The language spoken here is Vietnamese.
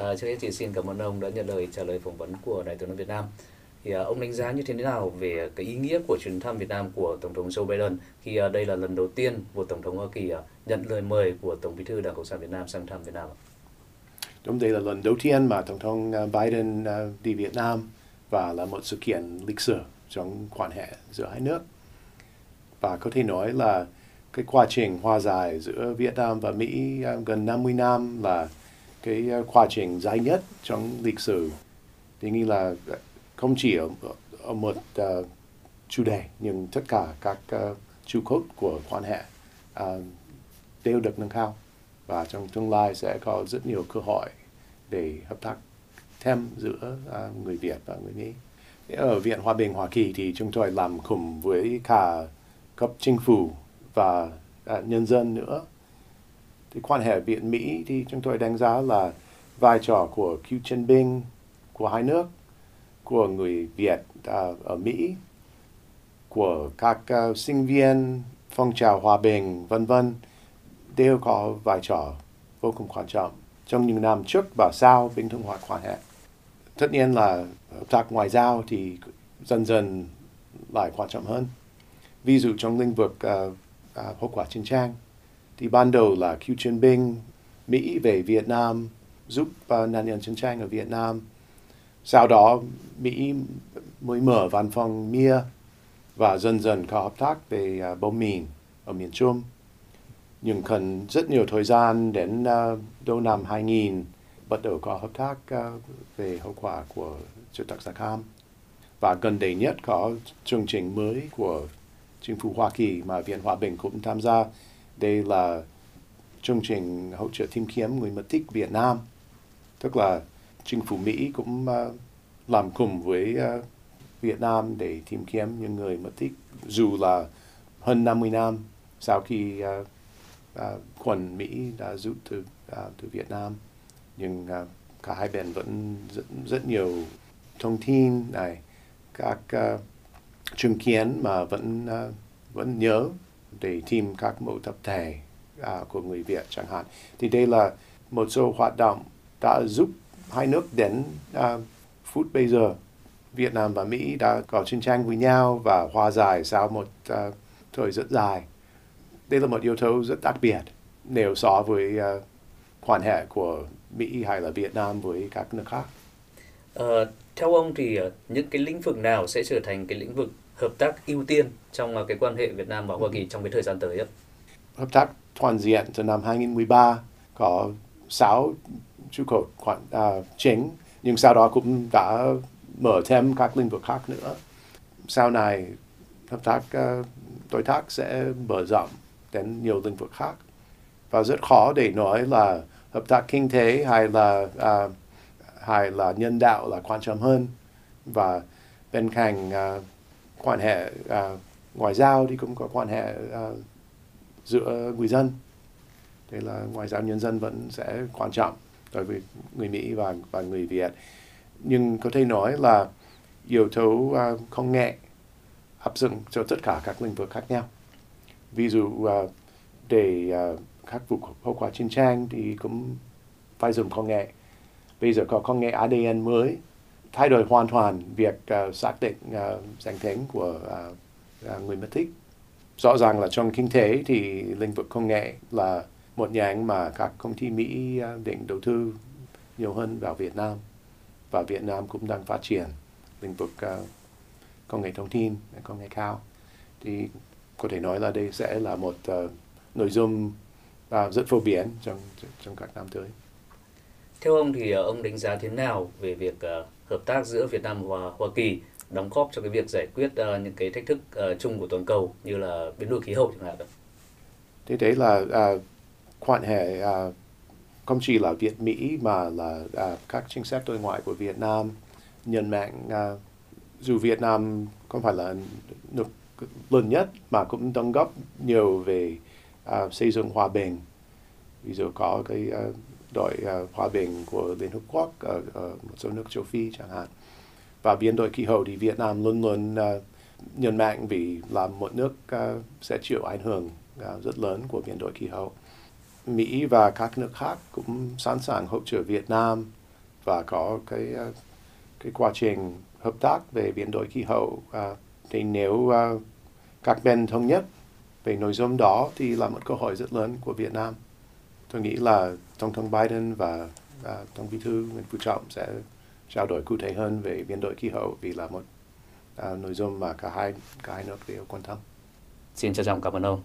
À, trước hết chị xin cảm ơn ông đã nhận lời trả lời phỏng vấn của Đài tiếng nói Việt Nam. Thì à, ông đánh giá như thế nào về cái ý nghĩa của chuyến thăm Việt Nam của Tổng thống Joe Biden khi à, đây là lần đầu tiên một Tổng thống Hoa Kỳ à, nhận lời mời của Tổng bí thư Đảng Cộng sản Việt Nam sang thăm Việt Nam? Đúng đây là lần đầu tiên mà Tổng thống Biden đi Việt Nam và là một sự kiện lịch sử trong quan hệ giữa hai nước. Và có thể nói là cái quá trình hòa giải giữa Việt Nam và Mỹ gần 50 năm là cái ờ, quá trình dài nhất trong lịch sử. Thì nghĩ là ờ, không chỉ ở, ở một uh, chủ đề nhưng tất cả các uh, trụ cột của quan hệ uh, đều được nâng cao và trong tương lai sẽ có rất nhiều cơ hội để hợp tác thêm giữa uh, người Việt và người Mỹ. Ở Viện Hòa bình Hoa Kỳ thì chúng tôi làm cùng với cả cấp chính phủ và uh, nhân dân nữa. Thì quan hệ Việt Mỹ thì chúng tôi đánh giá là vai trò của cựu chiến binh của hai nước, của người Việt à, ở Mỹ, của các uh, sinh viên phong trào hòa bình vân vân đều có vai trò vô cùng quan trọng trong những năm trước và sau bình thường hóa quan hệ. Tất nhiên là hợp tác ngoại giao thì dần dần lại quan trọng hơn. Ví dụ trong lĩnh vực uh, uh, hậu quả chiến tranh thì ban đầu là cựu chiến binh Mỹ về Việt Nam giúp uh, nạn nhân chiến tranh ở Việt Nam. Sau đó Mỹ mới mở văn phòng MIA và dần dần có hợp tác về uh, bom mìn ở miền Trung. Nhưng cần rất nhiều thời gian đến uh, đầu năm 2000 bắt đầu có hợp tác uh, về hậu quả của chủ tịch Gia Cam. Và gần đây nhất có chương trình mới của chính phủ Hoa Kỳ mà Viện Hòa bình cũng tham gia. Đây là chương trình hỗ trợ tìm kiếm người mất tích Việt Nam. Tức là chính phủ Mỹ cũng uh, làm cùng với uh, Việt Nam để tìm kiếm những người mất tích dù là hơn 50 năm sau khi uh, uh, quân Mỹ đã rút từ uh, từ Việt Nam nhưng uh, cả hai bên vẫn rất, rất nhiều thông tin này các uh, chứng kiến mà vẫn uh, vẫn nhớ để tìm các mẫu tập thể à, của người Việt chẳng hạn thì đây là một số hoạt động đã giúp hai nước đến à, phút bây giờ Việt Nam và Mỹ đã có chiến tranh với nhau và hòa giải sau một à, thời rất dài. Đây là một yếu tố rất đặc biệt nếu so với à, quan hệ của Mỹ hay là Việt Nam với các nước khác. À, theo ông thì ờ, những cái lĩnh vực nào sẽ trở thành cái lĩnh vực hợp tác ưu tiên trong uh, cái quan hệ Việt Nam và Hoa Kỳ trong cái thời gian tới? Hợp tác toàn diện từ năm 2013 có 6 trụ cột khoản uh, chính nhưng sau đó cũng đã mở thêm các lĩnh vực khác nữa. Sau này hợp tác uh, đối tác sẽ mở rộng đến nhiều lĩnh vực khác và rất khó để nói là hợp tác kinh tế hay là uh, hay là nhân đạo là quan trọng hơn và bên cạnh uh, quan hệ uh, ngoại giao thì cũng có quan hệ uh, giữa người dân. Thế là ngoại giao nhân dân vẫn sẽ quan trọng đối với người Mỹ và và người Việt. Nhưng có thể nói là yếu tố uh, công nghệ áp dụng cho tất cả các lĩnh vực khác nhau. Ví dụ uh, để uh, khắc phục hậu quả chiến tranh thì cũng phải dùng công nghệ. Bây giờ có công nghệ ADN mới thay đổi hoàn toàn việc uh, xác định uh, danh tính của uh, uh, người mất tích rõ ràng là trong kinh tế thì lĩnh vực công nghệ là một nhánh mà các công ty Mỹ uh, định đầu tư nhiều hơn vào Việt Nam và Việt Nam cũng đang phát triển lĩnh vực uh, công nghệ thông tin, công nghệ cao. Thì có thể nói là đây sẽ là một uh, nội dung uh, rất phổ biến trong trong các năm tới. Theo ông thì ờ, ông đánh giá thế nào về việc ờ, hợp tác giữa Việt Nam và Hoa Kỳ đóng góp cho cái việc giải quyết ờ, những cái thách thức chung của toàn cầu như là biến đổi khí hậu chẳng hạn? Thế đấy là uh, quan hệ uh, không chỉ là Việt Mỹ mà là uh, các chính sách đối ngoại của Việt Nam nhân mạng uh, dù Việt Nam không phải là nước lớn nhất mà cũng đóng góp nhiều về uh, xây dựng hòa bình ví dụ có cái uh, đội uh, hòa bình của Liên Hợp Quốc ở, ở một số nước châu Phi chẳng hạn và biến đổi khí hậu thì Việt Nam luôn luôn ờ, uh, nhân mạnh vì là một nước uh, sẽ chịu ảnh hưởng uh, rất lớn của biến đổi khí hậu Mỹ và các nước khác cũng sẵn sàng hỗ trợ Việt Nam và có cái uh, cái quá trình hợp tác về biến đổi khí hậu uh, thì nếu uh, các bên thống nhất về nội dung đó thì là một câu hỏi rất lớn của Việt Nam. Tôi nghĩ là Tổng thống Biden và uh, Tổng bí thư Nguyễn Phú Trọng sẽ trao đổi cụ thể hơn về biến đổi khí hậu vì là một uh, nội dung mà cả hai cả hai nước đều quan tâm. Xin trân trọng cảm ơn ông.